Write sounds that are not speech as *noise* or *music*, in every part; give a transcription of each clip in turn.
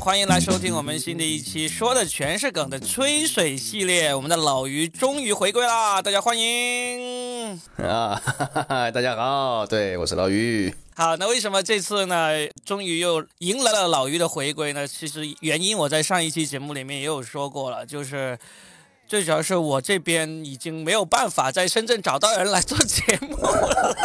欢迎来收听我们新的一期，说的全是梗的吹水系列。我们的老于终于回归啦，大家欢迎啊！大家好，对我是老于。好，那为什么这次呢，终于又迎来了老于的回归呢？其实原因我在上一期节目里面也有说过了，就是。最主要是我这边已经没有办法在深圳找到人来做节目了。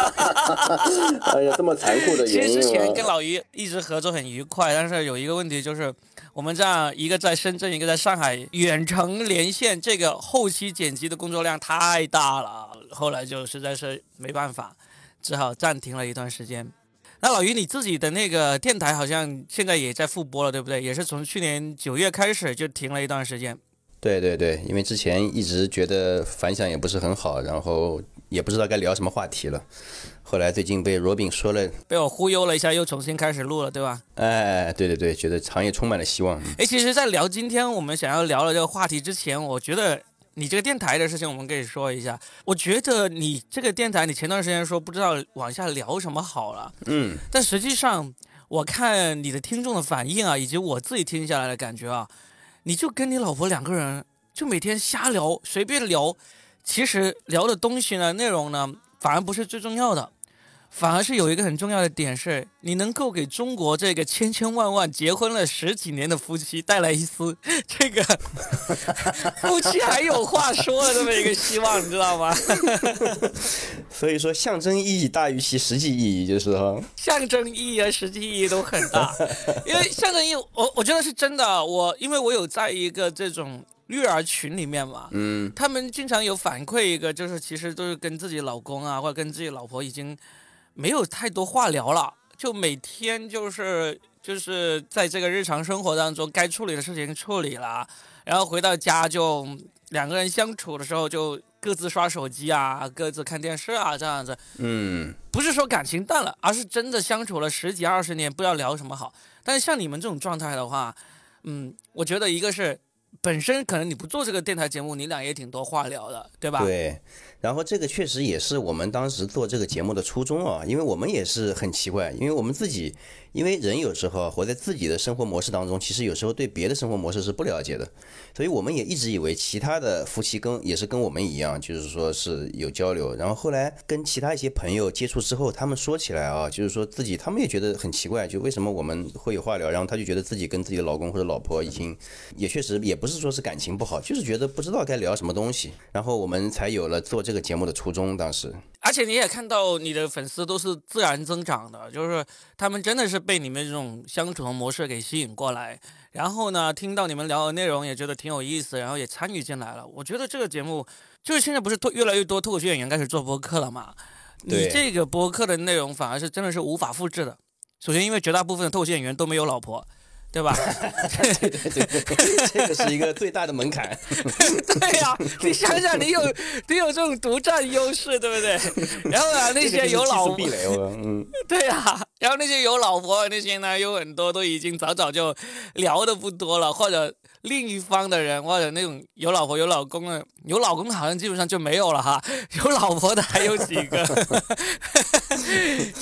*laughs* 哎呀，这么残酷的原因其实之前跟老于一直合作很愉快，但是有一个问题就是，我们这样一个在深圳，一个在上海，远程连线，这个后期剪辑的工作量太大了。后来就实在是没办法，只好暂停了一段时间。那老于你自己的那个电台好像现在也在复播了，对不对？也是从去年九月开始就停了一段时间。对对对，因为之前一直觉得反响也不是很好，然后也不知道该聊什么话题了。后来最近被罗宾说了，被我忽悠了一下，又重新开始录了，对吧？哎，对对对，觉得行业充满了希望。哎，其实，在聊今天我们想要聊的这个话题之前，我觉得你这个电台的事情，我们可以说一下。我觉得你这个电台，你前段时间说不知道往下聊什么好了，嗯，但实际上我看你的听众的反应啊，以及我自己听下来的感觉啊。你就跟你老婆两个人，就每天瞎聊，随便聊，其实聊的东西呢，内容呢，反而不是最重要的。反而是有一个很重要的点是，你能够给中国这个千千万万结婚了十几年的夫妻带来一丝 *laughs* 这个 *laughs* 夫妻还有话说的这么一个希望，你知道吗？*laughs* 所以说，象征意义大于其实际意义，就是哈，象征意义和实际意义都很大。因为象征意义，我我觉得是真的。我因为我有在一个这种育儿群里面嘛，嗯，他们经常有反馈一个，就是其实都是跟自己老公啊，或者跟自己老婆已经。没有太多话聊了，就每天就是就是在这个日常生活当中该处理的事情处理了，然后回到家就两个人相处的时候就各自刷手机啊，各自看电视啊这样子。嗯，不是说感情淡了，而是真的相处了十几二十年，不知道聊什么好。但是像你们这种状态的话，嗯，我觉得一个是本身可能你不做这个电台节目，你俩也挺多话聊的，对吧？对。然后这个确实也是我们当时做这个节目的初衷啊，因为我们也是很奇怪，因为我们自己，因为人有时候活在自己的生活模式当中，其实有时候对别的生活模式是不了解的，所以我们也一直以为其他的夫妻跟也是跟我们一样，就是说是有交流。然后后来跟其他一些朋友接触之后，他们说起来啊，就是说自己他们也觉得很奇怪，就为什么我们会有话聊，然后他就觉得自己跟自己的老公或者老婆已经也确实也不是说是感情不好，就是觉得不知道该聊什么东西，然后我们才有了做这个节目的初衷。当时，而且你也看到你的粉丝都是自然增长的，就是他们真的是被你们这种相处的模式给吸引过来，然后呢，听到你们聊的内容也觉得挺有意思，然后也参与进来了。我觉得这个节目就是现在不是越来越多脱口秀演员开始做播客了嘛？你这个播客的内容反而是真的是无法复制的。首先，因为绝大部分的脱口秀演员都没有老婆。对吧？对 *laughs* 对对，*laughs* 这个是一个最大的门槛。*laughs* 对呀，你想想，你有你有这种独占优势，对不对？然后啊，那些有老婆，嗯，对呀，然后那些有老婆的那些呢，有很多都已经早早就聊的不多了，或者另一方的人，或者那种有老婆有老公的，有老公好像基本上就没有了哈，*laughs* 有老婆的还有几个。*laughs*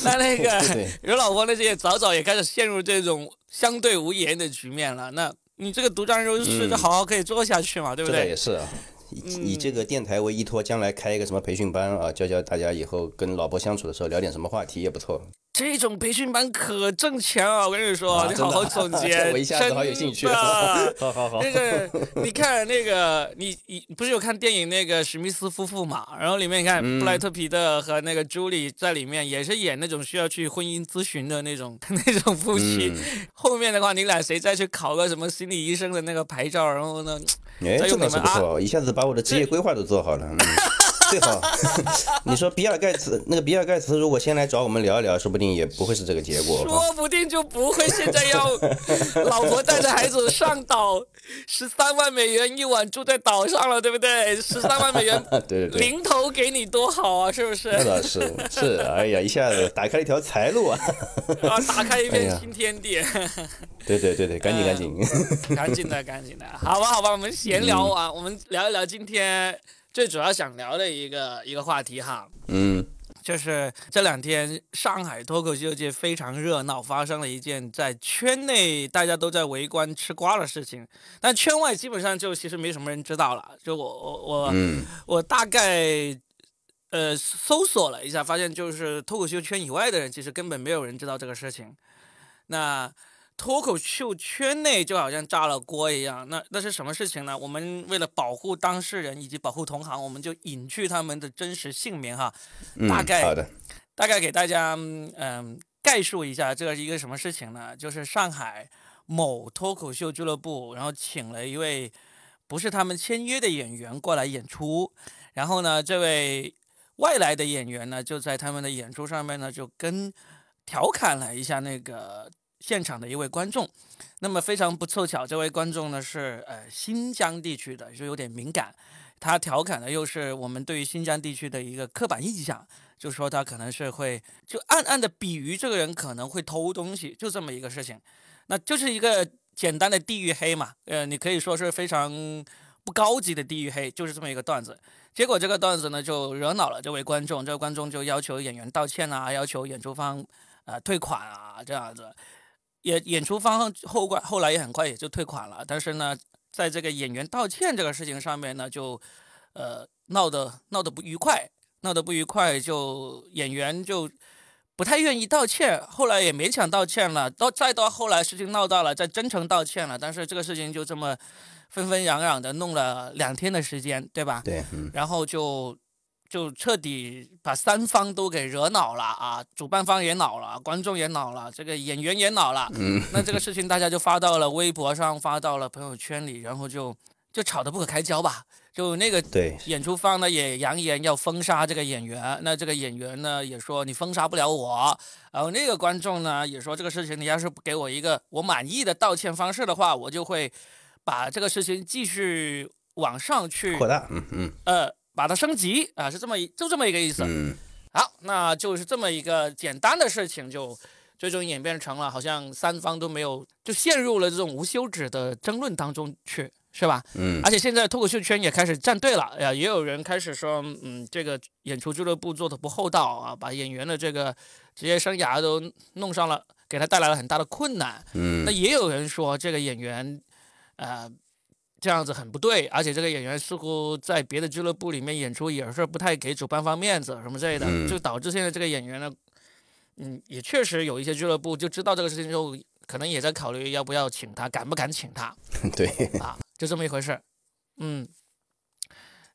那那个有老婆那些早早也开始陷入这种。相对无言的局面了，那你这个独占优势就好好可以做下去嘛，对不对？这也是啊，以以这个电台为依托，将来开一个什么培训班啊，教教大家以后跟老婆相处的时候聊点什么话题也不错。这种培训班可挣钱啊！我跟你说，你好好总结，*laughs* 我一下子好有兴趣。*laughs* 好好好。那个，你看那个，你你不是有看电影那个史密斯夫妇嘛？然后里面你看布莱特皮特和那个朱莉在里面也是演那种需要去婚姻咨询的那种 *laughs* 那种夫妻。后面的话，你俩谁再去考个什么心理医生的那个牌照？然后呢？哎，这个是不错，一下子把我的职业规划都做好了。最好，你说比尔盖茨那个比尔盖茨如果先来找我们聊一聊，说不定也不会是这个结果。说不定就不会现在要老婆带着孩子上岛，十三万美元一晚住在岛上了，对不对？十三万美元，*laughs* 对对对，零头给你多好啊，是不是？那倒是是，哎呀，一下子打开了一条财路啊！*laughs* 啊，打开一片新天地。对对对对，赶紧赶紧，*laughs* 赶紧的赶紧的，好吧好吧，我们闲聊完，我们聊一聊今天。最主要想聊的一个一个话题哈，嗯，就是这两天上海脱口秀界非常热闹，发生了一件在圈内大家都在围观吃瓜的事情，但圈外基本上就其实没什么人知道了。就我我我、嗯我大概呃搜索了一下，发现就是脱口秀圈以外的人，其实根本没有人知道这个事情。那脱口秀圈内就好像炸了锅一样，那那是什么事情呢？我们为了保护当事人以及保护同行，我们就隐去他们的真实姓名哈，嗯，大概好的，大概给大家嗯、呃概述一下，这是一个什么事情呢？就是上海某脱口秀俱乐部，然后请了一位不是他们签约的演员过来演出，然后呢，这位外来的演员呢，就在他们的演出上面呢，就跟调侃了一下那个现场的一位观众。那么非常不凑巧，这位观众呢是呃新疆地区的，就有点敏感。他调侃的又是我们对于新疆地区的一个刻板印象，就说他可能是会就暗暗的比喻这个人可能会偷东西，就这么一个事情。那就是一个简单的地域黑嘛，呃，你可以说是非常不高级的地域黑，就是这么一个段子。结果这个段子呢，就惹恼了这位观众，这位观众就要求演员道歉啊，要求演出方呃退款啊，这样子。演演出方后关后来也很快也就退款了，但是呢，在这个演员道歉这个事情上面呢，就呃闹得闹得不愉快，闹得不愉快，就演员就不太愿意道歉，后来也勉强道歉了，到再到后来事情闹大了，再真诚道歉了，但是这个事情就这么纷纷攘攘的弄了两天的时间，对吧？对，嗯。然后就就彻底把三方都给惹恼了啊！主办方也恼了，观众也恼了，这个演员也恼了。嗯，那这个事情大家就发到了微博上，发到了朋友圈里，然后就就吵得不可开交吧。就那个对，演出方呢也扬言要封杀这个演员，那这个演员呢也说你封杀不了我，然后那个观众呢也说这个事情你要是不给我一个我满意的道歉方式的话，我就会把这个事情继续往上去扩大，嗯嗯呃，把它升级啊，是这么一就这么一个意思。嗯，好，那就是这么一个简单的事情，就最终演变成了好像三方都没有，就陷入了这种无休止的争论当中去，是吧？嗯而且现在脱口秀圈也开始站队了，呀，也有人开始说，嗯，这个演出俱乐部做的不厚道啊，把演员的这个职业生涯都弄上了，给他带来了很大的困难。嗯那也有人说这个演员，呃，这样子很不对，而且这个演员似乎在别的俱乐部里面演出也是不太给主办方面子什么之类的，嗯就导致现在这个演员呢，嗯，也确实有一些俱乐部就知道这个事情之后，可能也在考虑要不要请他，敢不敢请他 *laughs* 对，啊，就这么一回事。嗯，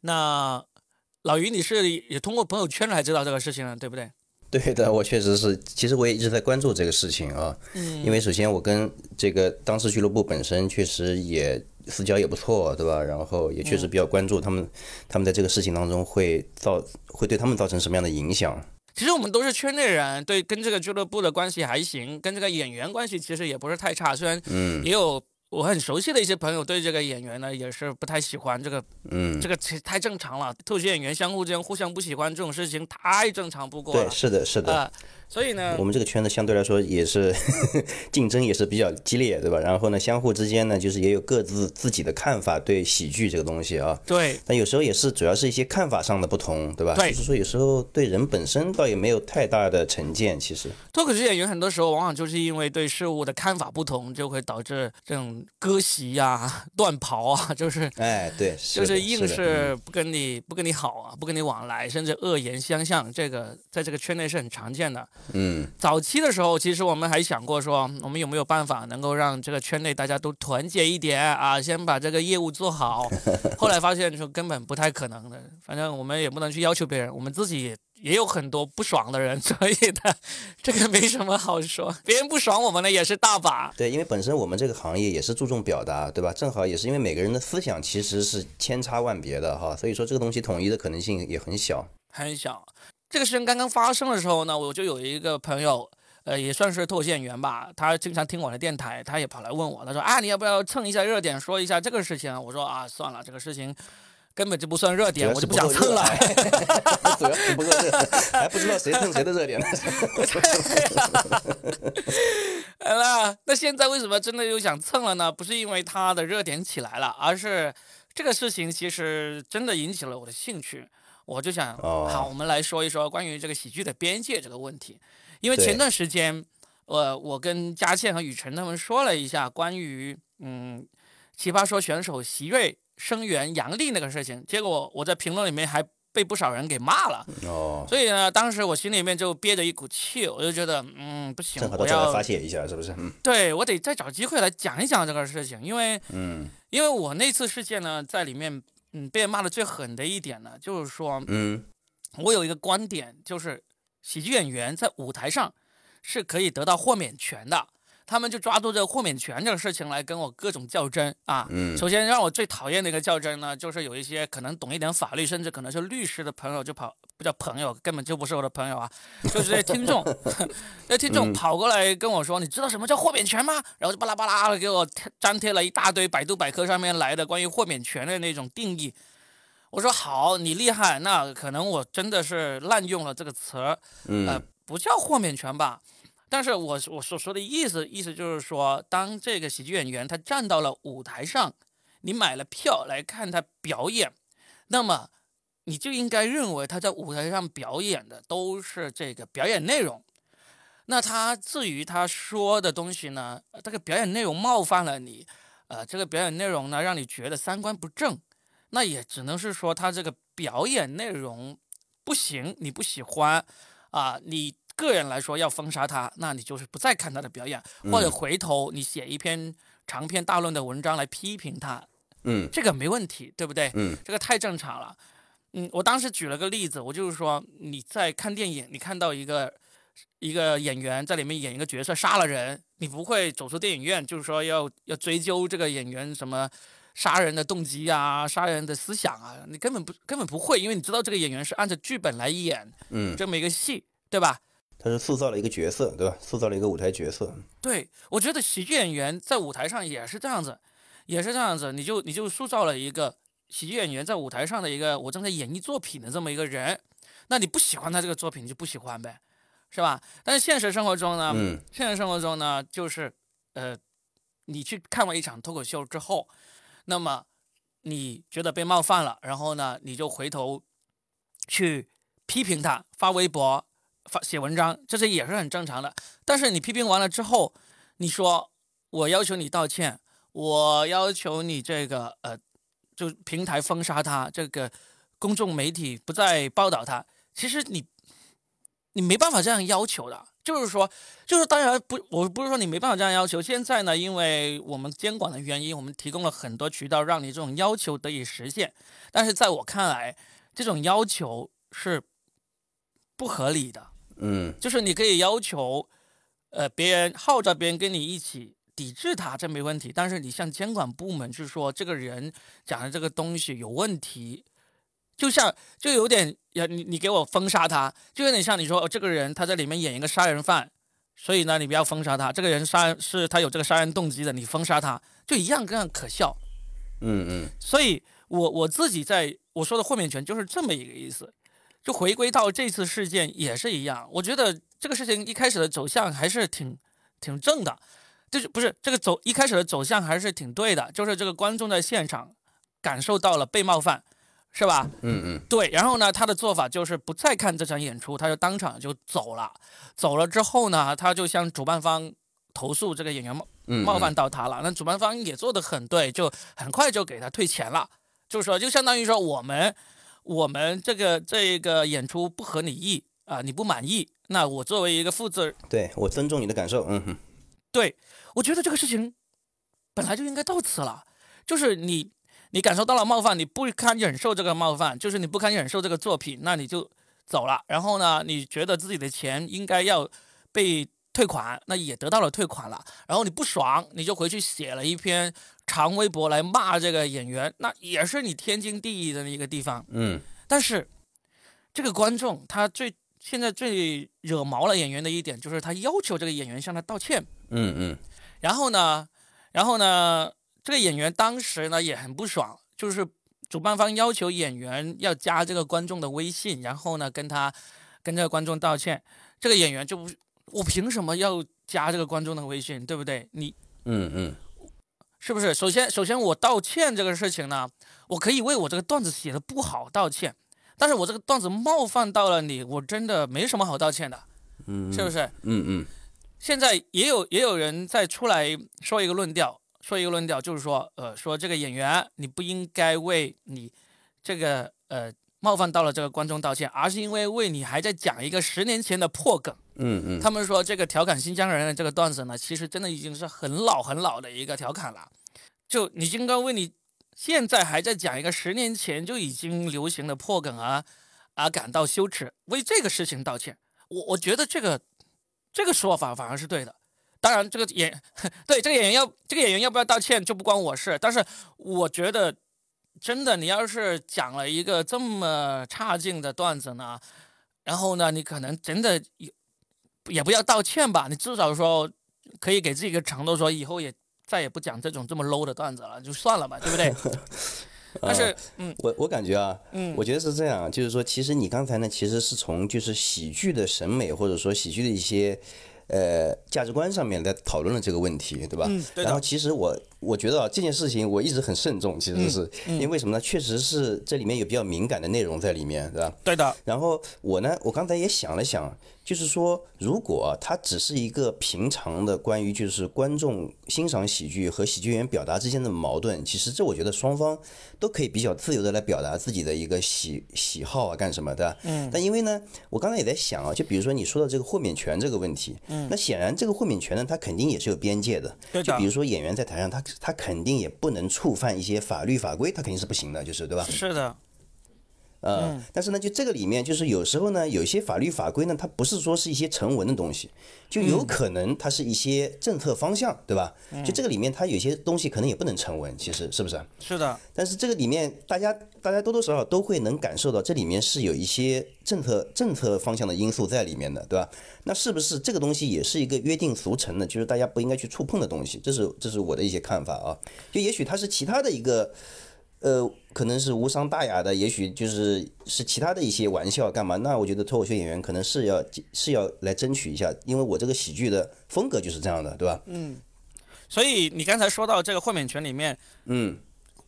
那老于，你是也通过朋友圈来知道这个事情了，对不对？*laughs* 对的，我确实是，其实我也一直在关注这个事情啊，嗯，因为首先我跟这个当时俱乐部本身确实也私交也不错，对吧？然后也确实比较关注他们，他们在这个事情当中会造会对他们造成什么样的影响？其实我们都是圈内人，对，跟这个俱乐部的关系还行，跟这个演员关系其实也不是太差。虽然嗯也有我很熟悉的一些朋友对这个演员呢也是不太喜欢，这个嗯，这个其实太正常了。脱口秀演员相互之间互相不喜欢这种事情太正常不过了对，是的，是的。啊、所以呢我，们这个圈子相对来说也是 *laughs* 竞争也是比较激烈，对吧？然后呢，相互之间呢，就是也有各自自己的看法对喜剧这个东西啊。对但有时候也是主要是一些看法上的不同，对吧？对就是说有时候对人本身倒也没有太大的成见，其实。脱口秀演员很多时候往往就是因为对事物的看法不同，就会导致这种割席呀、*laughs* 断袍啊，就是哎，对，的就是硬是不跟你不跟你好啊，不跟你往来，甚至恶言相向，这个在这个圈内是很常见的。嗯早期的时候，其实我们还想过说，我们有没有办法能够让这个圈内大家都团结一点啊，先把这个业务做好。*laughs* 后来发现说根本不太可能的，反正我们也不能去要求别人，我们自己也有很多不爽的人，所以呢，*laughs* 这个没什么好说。别人不爽我们的也是大把。对，因为本身我们这个行业也是注重表达，对吧？正好也是因为每个人的思想其实是千差万别的哈，所以说这个东西统一的可能性也很小。很小。这个事情刚刚发生的时候呢，我就有一个朋友，呃，也算是脱线员吧，他经常听我的电台，他也跑来问我，他说啊，你要不要蹭一下热点，说一下这个事情？我说啊，算了，这个事情根本就不算热点，我就不想蹭了。*laughs* 主要是不够热，还不知道谁蹭谁的热点呢。*laughs* *laughs* 好了，那现在为什么真的又想蹭了呢？不是因为它的热点起来了，而是这个事情其实真的引起了我的兴趣。我就想，哦。好，我们来说一说关于这个喜剧的边界这个问题，因为前段时间，呃，我跟佳倩和雨辰他们说了一下关于嗯奇葩说选手席瑞声援杨笠那个事情，结果我在评论里面还被不少人给骂了，哦，所以呢，当时我心里面就憋着一股气，我就觉得，嗯，不行我要发泄一下，是不是？嗯。对我得再找机会来讲一讲这个事情，因为嗯。因为我那次事件呢，在里面，嗯，被骂的最狠的一点呢，就是说嗯我有一个观点，就是喜剧演员在舞台上是可以得到豁免权的。他们就抓住这个豁免权这个事情来跟我各种较真啊。嗯首先让我最讨厌的一个较真呢，就是有一些可能懂一点法律，甚至可能是律师的朋友就跑，不叫朋友，根本就不是我的朋友啊，就是这些听众 *laughs* *laughs* 那听众嗯跑过来跟我说，你知道什么叫豁免权吗？然后就巴拉巴拉的给我粘贴了一大堆百度百科上面来的关于豁免权的那种定义。我说好，你厉害，那可能我真的是滥用了这个词儿，呃嗯，不叫豁免权吧。但是我我所说的意思，意思就是说，当这个喜剧演员他站到了舞台上，你买了票来看他表演，那么你就应该认为他在舞台上表演的都是这个表演内容。那他至于他说的东西呢，这个表演内容冒犯了你，呃，这个表演内容呢让你觉得三观不正，那也只能是说他这个表演内容不行，你不喜欢啊、你个人来说要封杀他，那你就是不再看他的表演，或者嗯回头你写一篇长篇大论的文章来批评他，嗯这个没问题，对不对？嗯这个太正常了。嗯，我当时举了个例子，我就是说你在看电影，你看到一个一个演员在里面演一个角色杀了人，你不会走出电影院，就是说要要追究这个演员什么杀人的动机啊、杀人的思想啊，你根本不根本不会，因为你知道这个演员是按照剧本来演嗯，这么一个戏，对吧？他是塑造了一个角色，对吧？塑造了一个舞台角色。对，我觉得喜剧演员在舞台上也是这样子，也是这样子，你就你就塑造了一个喜剧演员在舞台上的一个我正在演绎作品的这么一个人，那你不喜欢他这个作品你就不喜欢呗，是吧？但是现实生活中呢，嗯现实生活中呢，就是呃，你去看完一场脱口秀之后，那么你觉得被冒犯了，然后呢，你就回头去批评他，发微博、发写文章，这些也是很正常的。但是你批评完了之后，你说我要求你道歉，我要求你这个呃，就平台封杀他，这个公众媒体不再报道他，其实你你没办法这样要求的。就是说，就是当然不，我不是说你没办法这样要求。现在呢，因为我们监管的原因，我们提供了很多渠道让你这种要求得以实现。但是在我看来，这种要求是不合理的。嗯就是你可以要求，呃，别人号召别人跟你一起抵制他，这没问题。但是你向监管部门去说这个人讲的这个东西有问题，就像就有点要，你你给我封杀他，就有点像你说、哦、这个人他在里面演一个杀人犯，所以呢你不要封杀他。这个人杀人是他有这个杀人动机的，你封杀他就一样这样可笑。嗯嗯所以我我自己在我说的豁免权就是这么一个意思，就回归到这次事件也是一样。我觉得这个事情一开始的走向还是挺挺正的，就是不是这个走一开始的走向还是挺对的，就是这个观众在现场感受到了被冒犯，是吧？嗯嗯对，然后呢，他的做法就是不再看这场演出，他就当场就走了。走了之后呢，他就向主办方投诉这个演员冒嗯，冒犯到他了。那主办方也做得很对，就很快就给他退钱了。就是说，就相当于说我们我们这个这个演出不合你意啊、你不满意，那我作为一个负责，对我尊重你的感受。嗯哼，对我觉得这个事情本来就应该到此了。就是你你感受到了冒犯，你不堪忍受这个冒犯，就是你不堪忍受这个作品，那你就走了。然后呢，你觉得自己的钱应该要被退款，那也得到了退款了。然后你不爽，你就回去写了一篇长微博来骂这个演员，那也是你天经地义的一个地方。嗯但是这个观众他最现在最惹毛了演员的一点就是他要求这个演员向他道歉。嗯嗯然后呢，然后呢，这个演员当时呢也很不爽，就是主办方要求演员要加这个观众的微信，然后呢跟他跟这个观众道歉。这个演员就不，我凭什么要加这个观众的微信，对不对？你嗯嗯是不是？首先，首先我道歉这个事情呢，我可以为我这个段子写的不好道歉，但是我这个段子冒犯到了你，我真的没什么好道歉的，嗯，是不是？嗯嗯现在也有也有人在出来说一个论调，说一个论调，就是说，呃，说这个演员你不应该为你这个呃冒犯到了这个观众道歉，而是因为为你还在讲一个十年前的破梗。嗯嗯，他们说这个调侃新疆人的这个段子呢，其实真的已经是很老很老的一个调侃了。就你应该为你现在还在讲一个十年前就已经流行的破梗啊而感到羞耻，为这个事情道歉。我我觉得这个这个说法反而是对的。当然，这个演 *laughs* 对这个演员要这个演员要不要道歉就不关我事。但是我觉得真的，你要是讲了一个这么差劲的段子呢，然后呢，你可能真的有也不要道歉吧，你至少说可以给自己一个承诺，说以后也再也不讲这种这么 low 的段子了，就算了吧，对不对？*laughs* 但是，嗯我我感觉啊，嗯，我觉得是这样，就是说，其实你刚才呢，其实是从就是喜剧的审美或者说喜剧的一些呃价值观上面来讨论了这个问题，对吧？嗯对然后其实我我觉得啊，这件事情我一直很慎重，其实是、嗯因为为什么呢？确实是这里面有比较敏感的内容在里面，对吧？对的，然后我呢，我刚才也想了想，就是说，如果它只是一个平常的关于就是观众欣赏喜剧和喜剧演员表达之间的矛盾，其实这我觉得双方都可以比较自由的来表达自己的一个喜喜好啊，干什么的。嗯。但因为呢，我刚才也在想啊，就比如说你说到这个豁免权这个问题，嗯，那显然这个豁免权呢，它肯定也是有边界的。对的就比，如说演员在台上，他他肯定也不能触犯一些法律法规，他肯定是不行的，就是对吧？是的，呃，但是呢，就这个里面，就是有时候呢，有一些法律法规呢，它不是说是一些成文的东西，就有可能它是一些政策方向，对吧？就这个里面，它有些东西可能也不能成文，其实是不是？是的，但是这个里面，大家大家多多少少都会能感受到，这里面是有一些政策政策方向的因素在里面的，对吧？那是不是这个东西也是一个约定俗成的，就是大家不应该去触碰的东西？这是这是我的一些看法啊。就也许它是其他的一个，呃，可能是无伤大雅的，也许就是是其他的一些玩笑干嘛？那我觉得脱口秀演员可能是要是要来争取一下，因为我这个喜剧的风格就是这样的，对吧？嗯所以你刚才说到这个豁免权里面，嗯，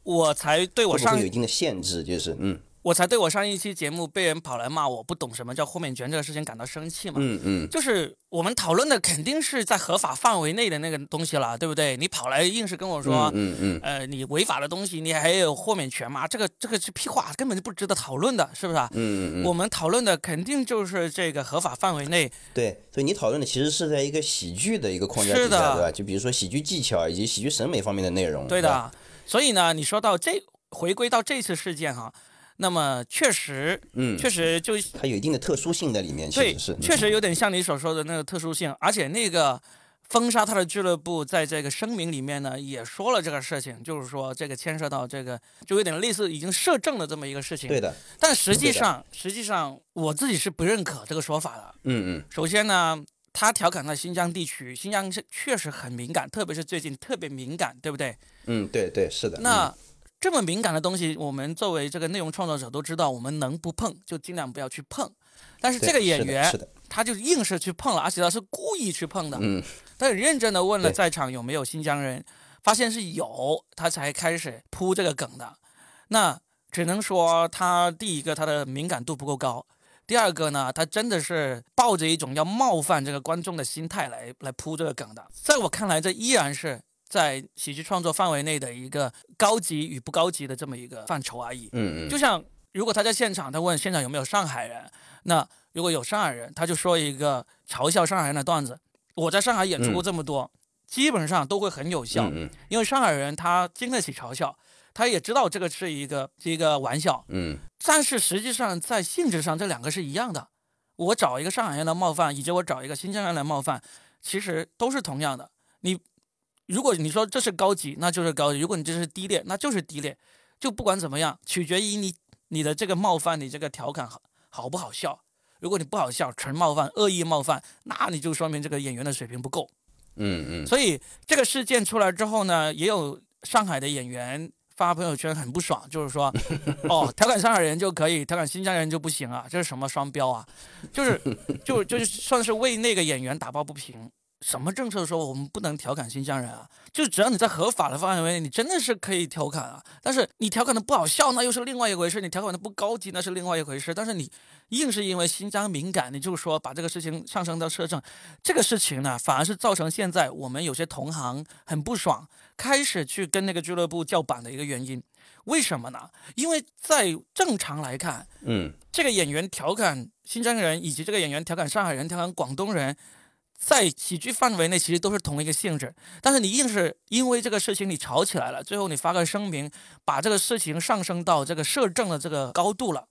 我才对我上会会有一定的限制？就是嗯我才对我上一期节目被人跑来骂我不懂什么叫豁免权这个事情感到生气嘛。嗯嗯，就是我们讨论的肯定是在合法范围内的那个东西了，对不对？你跑来硬是跟我说，嗯嗯呃，你违法的东西你还有豁免权吗？这个这个是屁话，根本就不值得讨论的，是不是啊？嗯嗯嗯。我们讨论的肯定就是这个合法范围内，对，所以你讨论的其实是在一个喜剧的一个框架是的底下，对吧？就比如说喜剧技巧以及喜剧审美方面的内容。对，的。所以呢，你说到这回归到这次事件哈，那么确实嗯，确实就它有一定的特殊性在里面，其对实是，确实有点像你所说的那个特殊性，而且那个封杀他的俱乐部在这个声明里面呢也说了这个事情，就是说这个牵涉到这个就有点类似已经摄政的这么一个事情。对的，但实际上实际上我自己是不认可这个说法的。嗯嗯首先呢，他调侃了新疆地区，新疆是确实很敏感，特别是最近特别敏感，对不对？嗯，对对是的。那这么敏感的东西，我们作为这个内容创作者都知道，我们能不碰就尽量不要去碰。但是这个演员，他就硬是去碰了，而且他是故意去碰的。嗯他很认真的问了在场有没有新疆人，发现是有，他才开始铺这个梗的。那只能说他第一个他的敏感度不够高，第二个呢，他真的是抱着一种要冒犯这个观众的心态来来铺这个梗的。在我看来，这依然是在喜剧创作范围内的一个高级与不高级的这么一个范畴而已。嗯嗯，就像如果他在现场，他问现场有没有上海人，那如果有上海人，他就说一个嘲笑上海人的段子。我在上海演出过这么多，基本上都会很有效，嗯因为上海人他经得起嘲笑，他也知道这个是一个是一个玩笑，嗯但是实际上在性质上这两个是一样的。我找一个上海人来冒犯，以及我找一个新疆人来冒犯，其实都是同样的。你如果你说这是高级，那就是高级；如果你这是低劣，那就是低劣。就不管怎么样，取决于你你的这个冒犯，你这个调侃好好不好笑。如果你不好笑，纯冒犯、恶意冒犯，那你就说明这个演员的水平不够。嗯嗯所以这个事件出来之后呢，也有上海的演员发朋友圈很不爽，就是说，哦，调侃上海人就可以，调侃新疆人就不行啊，这是什么双标啊？就是就就是算是为那个演员打抱不平。什么政策说我们不能调侃新疆人啊？就只要你在合法的范围内，你真的是可以调侃啊。但是你调侃的不好笑，那又是另外一回事；你调侃的不高级，那是另外一回事。但是你硬是因为新疆敏感，你就说把这个事情上升到摄政，这个事情呢，反而是造成现在我们有些同行很不爽，开始去跟那个俱乐部叫板的一个原因。为什么呢？因为在正常来看，嗯，这个演员调侃新疆人，以及这个演员调侃上海人、调侃广东人，在喜剧范围内其实都是同一个性质。但是你硬是因为这个事情你吵起来了，最后你发个声明，把这个事情上升到这个摄政的这个高度了，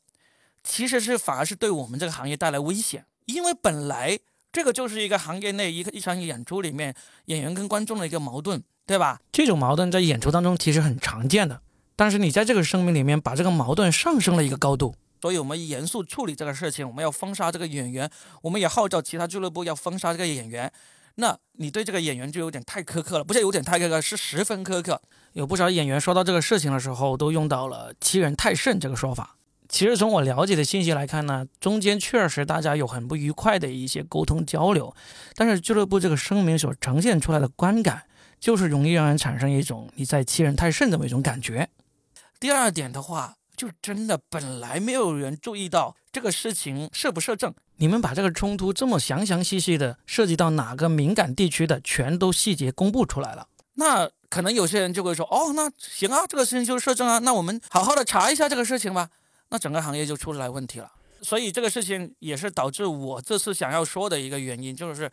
其实是反而是对我们这个行业带来危险。因为本来这个就是一个行业内一个一场演出里面演员跟观众的一个矛盾，对吧？这种矛盾在演出当中其实很常见的。但是你在这个声明里面把这个矛盾上升了一个高度，所以我们严肃处理这个事情，我们要封杀这个演员，我们也号召其他俱乐部要封杀这个演员。那你对这个演员就有点太苛刻了，不是有点太苛刻，是十分苛刻。有不少演员说到这个事情的时候，都用到了“欺人太甚”这个说法。其实从我了解的信息来看呢，中间确实大家有很不愉快的一些沟通交流，但是俱乐部这个声明所呈现出来的观感，就是容易让人产生一种你在欺人太甚这么一种感觉。第二点的话，就真的本来没有人注意到这个事情涉不涉政。你们把这个冲突这么详详细细的涉及到哪个敏感地区的，全都细节公布出来了。那可能有些人就会说，哦，那行啊，这个事情就是涉政啊，那我们好好的查一下这个事情吧。那整个行业就出来问题了。所以这个事情也是导致我这次想要说的一个原因，就是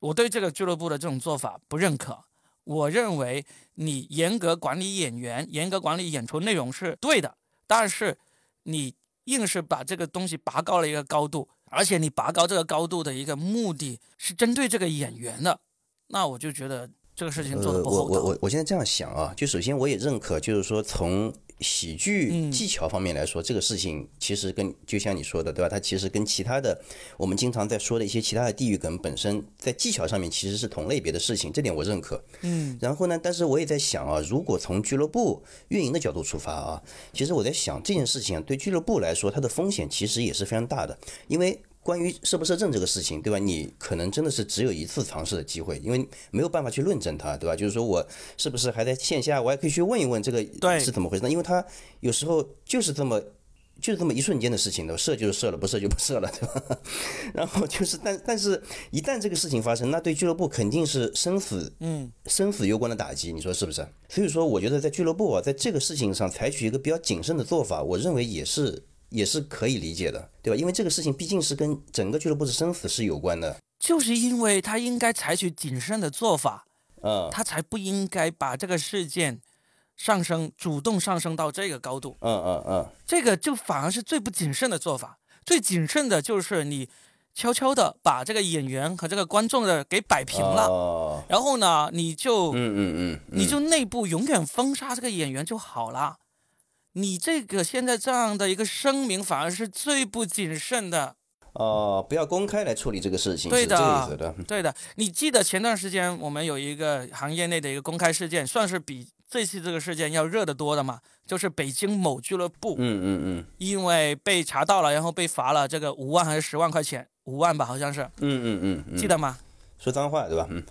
我对这个俱乐部的这种做法不认可。我认为你严格管理演员，严格管理演出内容是对的，但是你硬是把这个东西拔高了一个高度，而且你拔高这个高度的一个目的是针对这个演员的，那我就觉得这个事情做的不好。我我我我现在这样想啊，就首先我也认可，就是说从。喜剧技巧方面来说，这个事情其实跟就像你说的，对吧？它其实跟其他的我们经常在说的一些其他的地域梗本身在技巧上面其实是同类别的事情，这点我认可。嗯。然后呢，但是我也在想啊，如果从俱乐部运营的角度出发啊，其实我在想这件事情对俱乐部来说，它的风险其实也是非常大的，因为。关于摄不摄政这个事情，对吧？你可能真的是只有一次尝试的机会，因为没有办法去论证它，对吧？就是说我是不是还在线下，我还可以去问一问这个是怎么回事？呢？因为它有时候就是这么，就是这么一瞬间的事情的，射就是射了，不射就不射了，对吧？*laughs* 然后就是，但但是一旦这个事情发生，那对俱乐部肯定是生死，嗯，生死攸关的打击，你说是不是？所以说，我觉得在俱乐部啊，在这个事情上采取一个比较谨慎的做法，我认为也是。也是可以理解的，对吧？因为这个事情毕竟是跟整个俱乐部的生死是有关的。就是因为他应该采取谨慎的做法，嗯，他才不应该把这个事件上升，主动上升到这个高度。嗯嗯嗯，这个就反而是最不谨慎的做法。最谨慎的就是你悄悄的把这个演员和这个观众的给摆平了，然后呢，你就嗯嗯嗯，你就内部永远封杀这个演员就好了。你这个现在这样的一个声明，反而是最不谨慎的。哦，不要公开来处理这个事情，对的，对的。你记得前段时间我们有一个行业内的一个公开事件，算是比这次这个事件要热得多的嘛？就是北京某俱乐部，嗯嗯嗯，因为被查到了，然后被罚了这个五万还是十万块钱？五万吧，好像是。嗯嗯嗯，记得吗？说脏话对吧？嗯。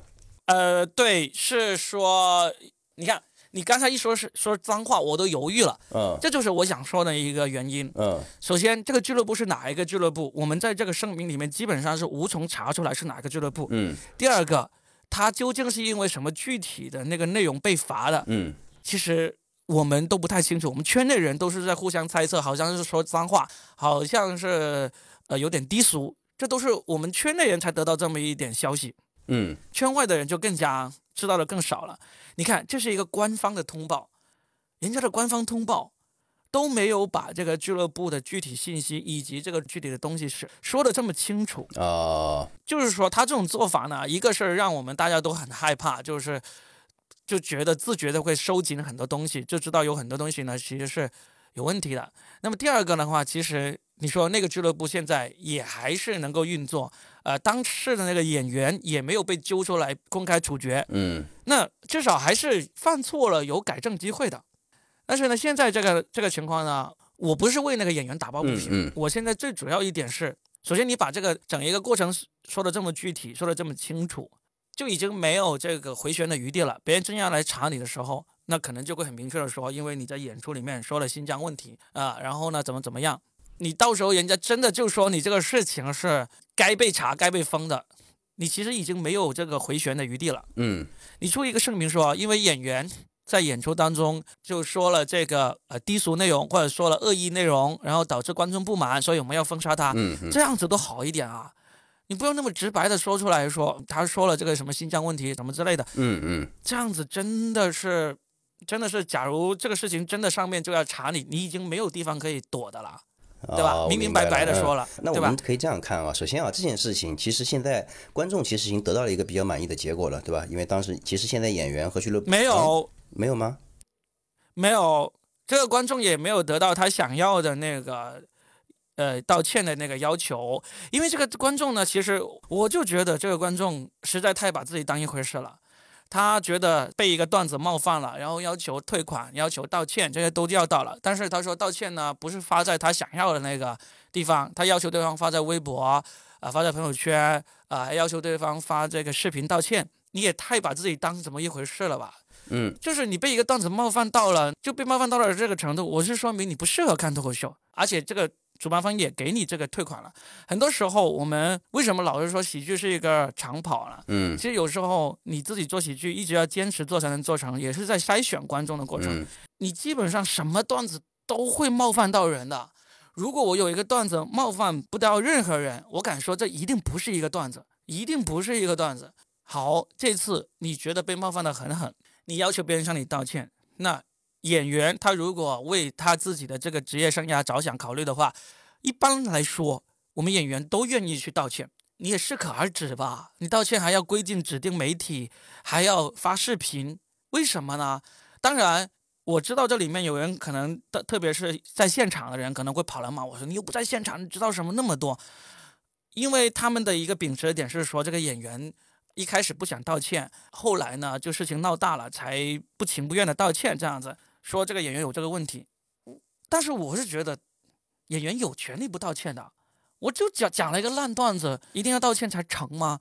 呃，对，是说，你看。你刚才一说是说脏话，我都犹豫了。嗯，这就是我想说的一个原因。嗯，首先，这个俱乐部是哪一个俱乐部？我们在这个声明里面基本上是无从查出来是哪个俱乐部。嗯。第二个，他究竟是因为什么具体的那个内容被罚的？嗯，其实我们都不太清楚。我们圈内人都是在互相猜测，好像是说脏话，好像是呃有点低俗，这都是我们圈内人才得到这么一点消息。嗯，圈外的人就更加知道的更少了。你看，这是一个官方的通报，人家的官方通报都没有把这个俱乐部的具体信息以及这个具体的东西是说的这么清楚啊。就是说，他这种做法呢，一个是让我们大家都很害怕，就是就觉得自觉的会收紧很多东西，就知道有很多东西呢其实是有问题的。那么第二个的话，其实。你说那个俱乐部现在也还是能够运作，呃，当时的那个演员也没有被揪出来公开处决，嗯，那至少还是犯错了有改正机会的。但是呢，现在这个这个情况呢，我不是为那个演员打抱不平，我现在最主要一点是，首先你把这个整一个过程说的这么具体，说的这么清楚，就已经没有这个回旋的余地了。别人真要来查你的时候，那可能就会很明确的说，因为你在演出里面说了新疆问题啊，然后呢怎么怎么样，你到时候人家真的就说你这个事情是该被查、该被封的，你其实已经没有这个回旋的余地了。嗯。你出一个声明说，因为演员在演出当中就说了这个呃低俗内容，或者说了恶意内容，然后导致观众不满，所以我们要封杀他，嗯嗯。这样子都好一点啊。你不用那么直白的说出来说，他说了这个什么新疆问题什么之类的，嗯嗯，这样子真的是，真的是，假如这个事情真的上面就要查你，你已经没有地方可以躲的了，对吧？哦明明白白的说。了那我们？可以这样看啊，首先啊，这件事情其实现在观众其实已经得到了一个比较满意的结果了，对吧？因为当时其实现在演员和俱乐部没有，没有吗？没有，这个观众也没有得到他想要的那个。呃，道歉的那个要求，因为这个观众呢，其实我就觉得这个观众实在太把自己当一回事了。他觉得被一个段子冒犯了，然后要求退款、要求道歉，这些都要到了。但是他说道歉呢，不是发在他想要的那个地方，他要求对方发在微博啊、发在朋友圈啊、还要求对方发这个视频道歉。你也太把自己当怎么一回事了吧？嗯，就是你被一个段子冒犯到了，就被冒犯到了这个程度，我是说明你不适合看脱口秀，而且这个主办方也给你这个退款了。很多时候，我们为什么老是说喜剧是一个长跑呢？嗯其实有时候你自己做喜剧，一直要坚持做才能做成，也是在筛选观众的过程。嗯你基本上什么段子都会冒犯到人的。如果我有一个段子冒犯不到任何人，我敢说这一定不是一个段子，一定不是一个段子。好，这次你觉得被冒犯的很狠，你要求别人向你道歉，那演员他如果为他自己的这个职业生涯着想考虑的话，一般来说，我们演员都愿意去道歉。你也适可而止吧，你道歉还要规定指定媒体，还要发视频，为什么呢？当然，我知道这里面有人可能特特别是在现场的人可能会跑来骂我说你又不在现场，你知道什么那么多？因为他们的一个秉持的点是说这个演员一开始不想道歉，后来呢就事情闹大了才不情不愿的道歉，这样子说这个演员有这个问题。但是我是觉得演员有权利不道歉的，我就讲讲了一个烂段子，一定要道歉才成吗？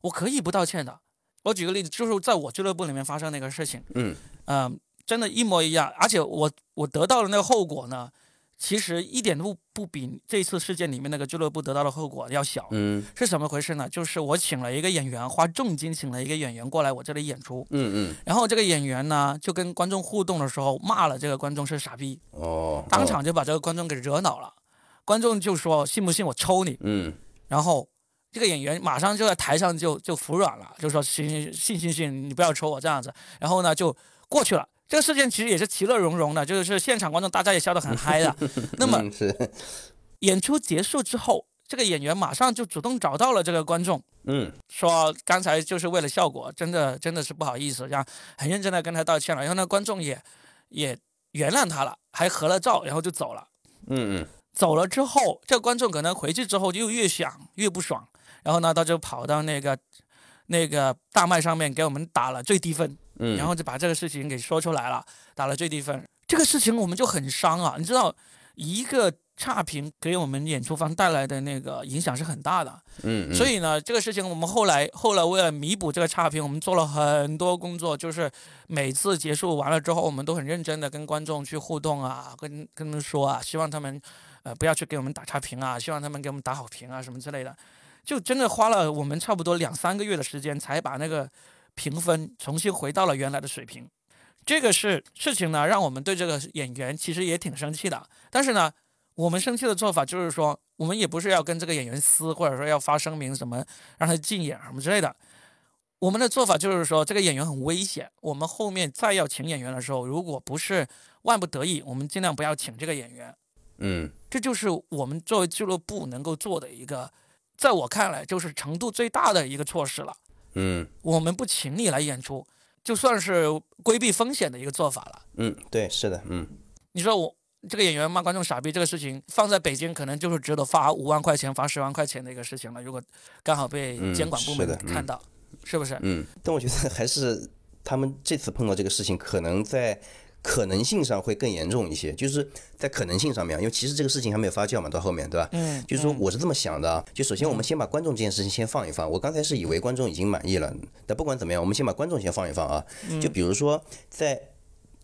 我可以不道歉的。我举个例子，就是在我俱乐部里面发生那个事情，嗯嗯、真的，一模一样。而且我我得到的那个后果呢，其实一点都不比这次事件里面那个俱乐部得到的后果要小。嗯是怎么回事呢？就是我请了一个演员，花重金请了一个演员过来我这里演出，嗯嗯，然后这个演员呢就跟观众互动的时候骂了这个观众是傻逼，哦，当场就把这个观众给惹恼了。观众就说：“信不信我抽你嗯？”然后这个演员马上就在台上就就服软了，就说：“行行信信信，你不要抽我这样子。”然后呢就过去了。这个事件其实也是其乐融融的，就是现场观众大家也笑得很嗨的。*laughs* 那么演出结束之后，这个演员马上就主动找到了这个观众，嗯说刚才就是为了效果，真的真的是不好意思，这样很认真的跟他道歉了。然后呢，观众也也原谅他了，还合了照，然后就走了。嗯嗯走了之后，这个观众可能回去之后就越想越不爽，然后呢，他就跑到那个那个大麦上面给我们打了最低分，嗯，然后就把这个事情给说出来了，打了最低分。这个事情我们就很伤啊，你知道，一个差评给我们演出方带来的那个影响是很大的。嗯，所以呢，这个事情我们后来后来为了弥补这个差评，我们做了很多工作，就是每次结束完了之后，我们都很认真的跟观众去互动啊，跟跟他们说啊，希望他们呃不要去给我们打差评啊，希望他们给我们打好评啊什么之类的，就真的花了我们差不多两三个月的时间，才把那个评分重新回到了原来的水平。这个是事情呢，让我们对这个演员其实也挺生气的。但是呢，我们生气的做法就是说，我们也不是要跟这个演员撕，或者说要发声明什么让他禁演什么之类的。我们的做法就是说，这个演员很危险，我们后面再要请演员的时候，如果不是万不得已，我们尽量不要请这个演员。嗯这就是我们作为俱乐部能够做的一个，在我看来就是程度最大的一个措施了。嗯我们不请你来演出，就算是规避风险的一个做法了。嗯，对，是的，嗯你说我这个演员骂观众傻逼这个事情，放在北京可能就是值得罚五万块钱、罚十万块钱的一个事情了。如果刚好被嗯监管部门看到，是不是？嗯，但我觉得还是他们这次碰到这个事情，可能在可能性上会更严重一些，就是在可能性上面，因为其实这个事情还没有发酵嘛，到后面对吧？嗯，就是说我是这么想的啊，就首先我们先把观众这件事情先放一放。我刚才是以为观众已经满意了，但不管怎么样，我们先把观众先放一放啊。就比如说在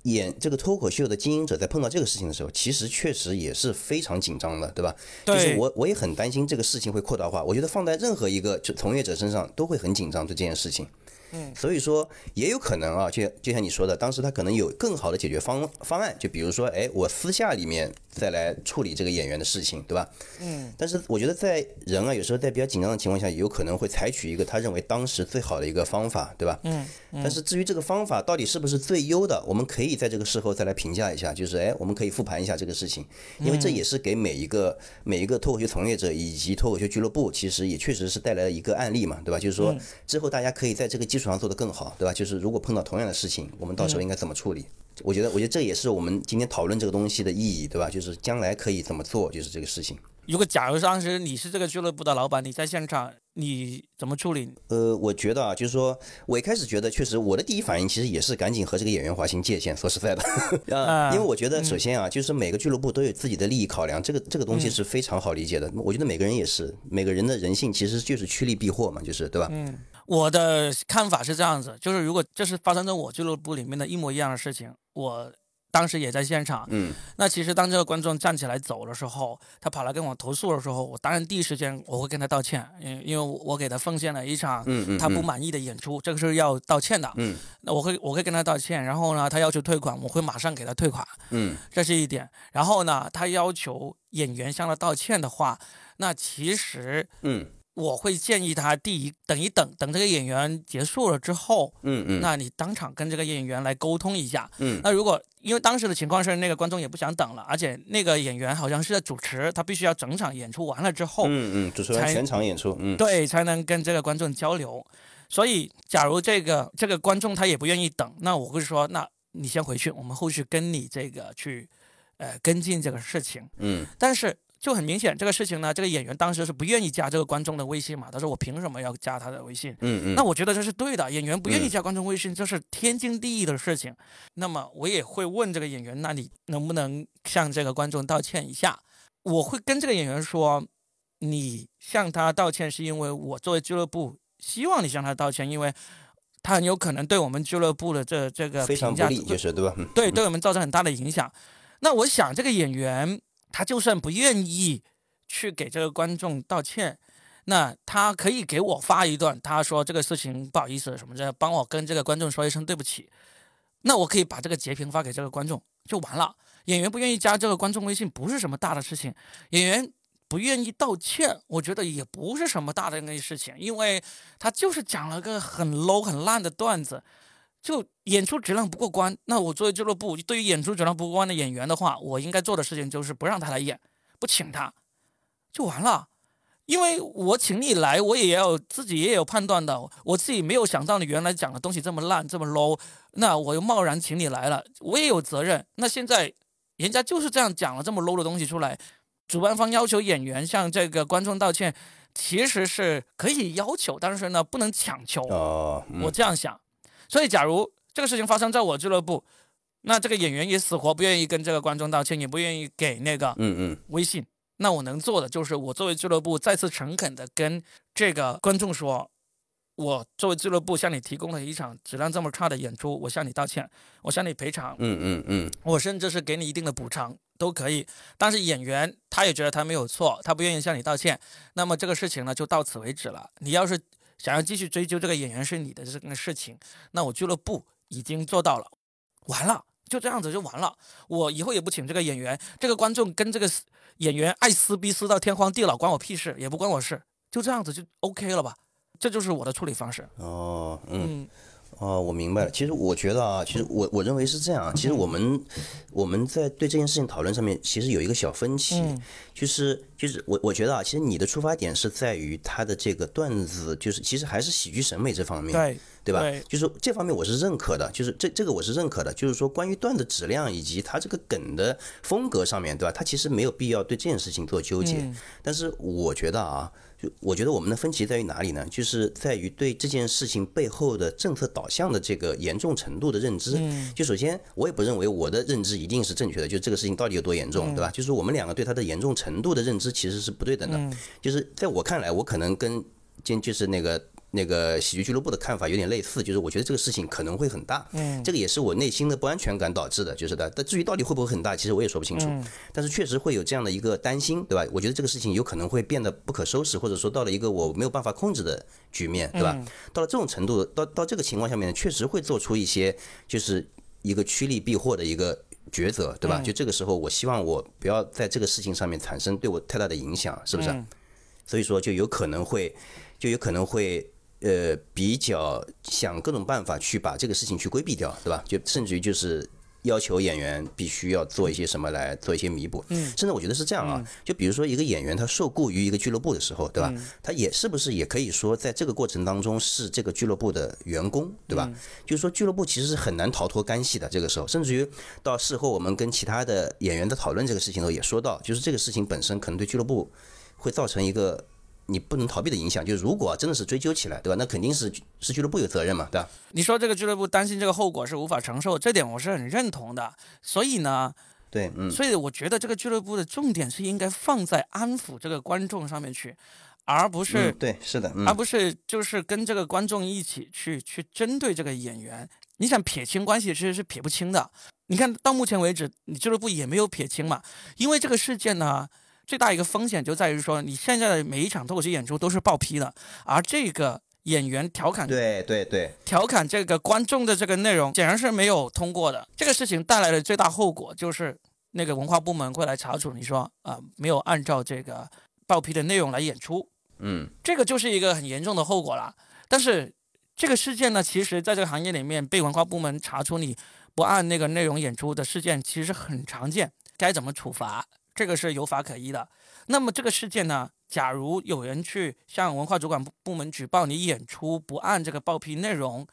演这个脱口秀的经营者在碰到这个事情的时候，其实确实也是非常紧张的，对吧？就是我我也很担心这个事情会扩大化。我觉得放在任何一个就从业者身上都会很紧张对这件事情。嗯，所以说也有可能啊，就就像你说的，当时他可能有更好的解决方方案，就比如说，哎，我私下里面再来处理这个演员的事情，对吧？嗯。但是我觉得在人啊，有时候在比较紧张的情况下，也有可能会采取一个他认为当时最好的一个方法，对吧？嗯。但是至于这个方法到底是不是最优的，我们可以在这个事后再来评价一下，就是哎，我们可以复盘一下这个事情，因为这也是给每一个每一个脱口秀从业者以及脱口秀俱乐部，其实也确实是带来了一个案例嘛，对吧？就是说之后大家可以在这个基础上做得更好，对吧？就是如果碰到同样的事情，我们到时候应该怎么处理？我觉得，我觉得这也是我们今天讨论这个东西的意义，对吧？就是将来可以怎么做，就是这个事情。如果假如当时你是这个俱乐部的老板，你在现场，你怎么处理？呃，我觉得啊，就是说我一开始觉得，确实我的第一反应其实也是赶紧和这个演员划清界限。说实在的，*laughs* 啊，因为我觉得首先啊，就是每个俱乐部都有自己的利益考量，这个这个东西是非常好理解的。我觉得每个人也是，每个人的人性其实就是趋利避祸嘛，就是对吧？嗯，我的看法是这样子，就是如果这是发生在我俱乐部里面的一模一样的事情，我当时也在现场。嗯，那其实当这个观众站起来走的时候，他跑来跟我投诉的时候，我当然第一时间我会跟他道歉，因因为我给他奉献了一场他不满意的演出，这个是要道歉的。嗯，那我会我会跟他道歉，然后呢，他要求退款，我会马上给他退款，嗯这是一点。然后呢，他要求演员向他道歉的话，那其实嗯我会建议他第一等一等，等这个演员结束了之后，嗯嗯，那你当场跟这个演员来沟通一下。嗯那如果因为当时的情况是那个观众也不想等了，而且那个演员好像是在主持，他必须要整场演出完了之后，嗯嗯，主持人才全场演出，嗯对，才能跟这个观众交流。所以，假如这个这个观众他也不愿意等，那我会说，那你先回去，我们后续跟你这个去，呃，跟进这个事情。嗯但是就很明显，这个事情呢，这个演员当时是不愿意加这个观众的微信嘛，他说我凭什么要加他的微信？嗯嗯，那我觉得这是对的，演员不愿意嗯加观众微信，这是天经地义的事情。那么我也会问这个演员，那你能不能向这个观众道歉一下？我会跟这个演员说，你向他道歉是因为我作为俱乐部希望你向他道歉，因为他很有可能对我们俱乐部的这这个非常评价不利，就是对吧？嗯对，对我们造成很大的影响。那我想，这个演员他就算不愿意去给这个观众道歉，那他可以给我发一段，他说这个事情不好意思什么的，帮我跟这个观众说一声对不起。那我可以把这个截屏发给这个观众就完了。演员不愿意加这个观众微信不是什么大的事情，演员不愿意道歉，我觉得也不是什么大的那事情，因为他就是讲了个很 low 很烂的段子。就演出质量不过关，那我作为俱乐部，对于演出质量不过关的演员的话，我应该做的事情就是不让他来演，不请他，就完了。因为我请你来，我也要自己也有判断的，我自己没有想到你原来讲的东西这么烂这么 low，那我又贸然请你来了，我也有责任。那现在人家就是这样讲了这么 low 的东西出来，主办方要求演员向这个观众道歉，其实是可以要求，但是呢不能强求。哦，嗯我这样想。所以，假如这个事情发生在我俱乐部，那这个演员也死活不愿意跟这个观众道歉，也不愿意给那个嗯嗯微信，那我能做的就是，我作为俱乐部再次诚恳的跟这个观众说，我作为俱乐部向你提供了一场质量这么差的演出，我向你道歉，我向你赔偿，嗯嗯嗯我甚至是给你一定的补偿都可以。但是演员他也觉得他没有错，他不愿意向你道歉，那么这个事情呢就到此为止了。你要是想要继续追究这个演员是你的这个事情，那我俱乐部已经做到了，完了。就这样子就完了，我以后也不请这个演员，这个观众跟这个演员爱撕逼撕到天荒地老，关我屁事，也不关我事，就这样子就 OK 了吧？这就是我的处理方式。哦嗯。嗯哦，我明白了。其实我觉得啊，其实我我认为是这样。其实我们我们在对这件事情讨论上面，其实有一个小分歧，嗯就是就是我我觉得啊，其实你的出发点是在于他的这个段子，就是其实还是喜剧审美这方面，对对吧？对就是这方面我是认可的，就是这这个我是认可的，就是说关于段子质量以及他这个梗的风格上面，对吧？他其实没有必要对这件事情做纠结。嗯但是我觉得啊，我觉得我们的分歧在于哪里呢？就是在于对这件事情背后的政策导向的这个严重程度的认知。就首先，我也不认为我的认知一定是正确的，就这个事情到底有多严重，对吧？就是我们两个对它的严重程度的认知其实是不对等的。就是在我看来，我可能跟今就是那个。那个喜剧俱乐部的看法有点类似，就是我觉得这个事情可能会很大，嗯，这个也是我内心的不安全感导致的，就是的。但至于到底会不会很大，其实我也说不清楚。但是确实会有这样的一个担心，对吧？我觉得这个事情有可能会变得不可收拾，或者说到了一个我没有办法控制的局面，对吧？到了这种程度，到到这个情况下面，确实会做出一些就是一个趋利避祸的一个抉择，对吧？就这个时候，我希望我不要在这个事情上面产生对我太大的影响，是不是？所以说就有可能会，就有可能会。呃，比较想各种办法去把这个事情去规避掉，对吧？就甚至于就是要求演员必须要做一些什么来做一些弥补。嗯，甚至我觉得是这样啊，就比如说一个演员他受雇于一个俱乐部的时候，对吧？他也是不是也可以说在这个过程当中是这个俱乐部的员工，对吧？就是说俱乐部其实是很难逃脱干系的。这个时候，甚至于到事后我们跟其他的演员的讨论这个事情的时候，也说到，就是这个事情本身可能对俱乐部会造成一个。你不能逃避的影响，就是如果真的是追究起来，对吧？那肯定是是俱乐部有责任嘛，对吧？你说这个俱乐部担心这个后果是无法承受，这点我是很认同的。所以呢，对，嗯，所以我觉得这个俱乐部的重点是应该放在安抚这个观众上面去，而不是对，是的，而不是就是跟这个观众一起去去针对这个演员。你想撇清关系，其实是撇不清的。你看到目前为止，你俱乐部也没有撇清嘛，因为这个事件呢。最大一个风险就在于说，你现在的每一场脱口秀演出都是报批的，而这个演员调侃，对对对，调侃这个观众的这个内容，显然是没有通过的。这个事情带来的最大后果就是那个文化部门会来查处，你说啊，没有按照这个报批的内容来演出，嗯，这个就是一个很严重的后果了。但是这个事件呢，其实在这个行业里面被文化部门查出你不按那个内容演出的事件，其实很常见。该怎么处罚？这个是有法可依的。那么这个事件呢？假如有人去向文化主管部部门举报你演出不按这个报批内容，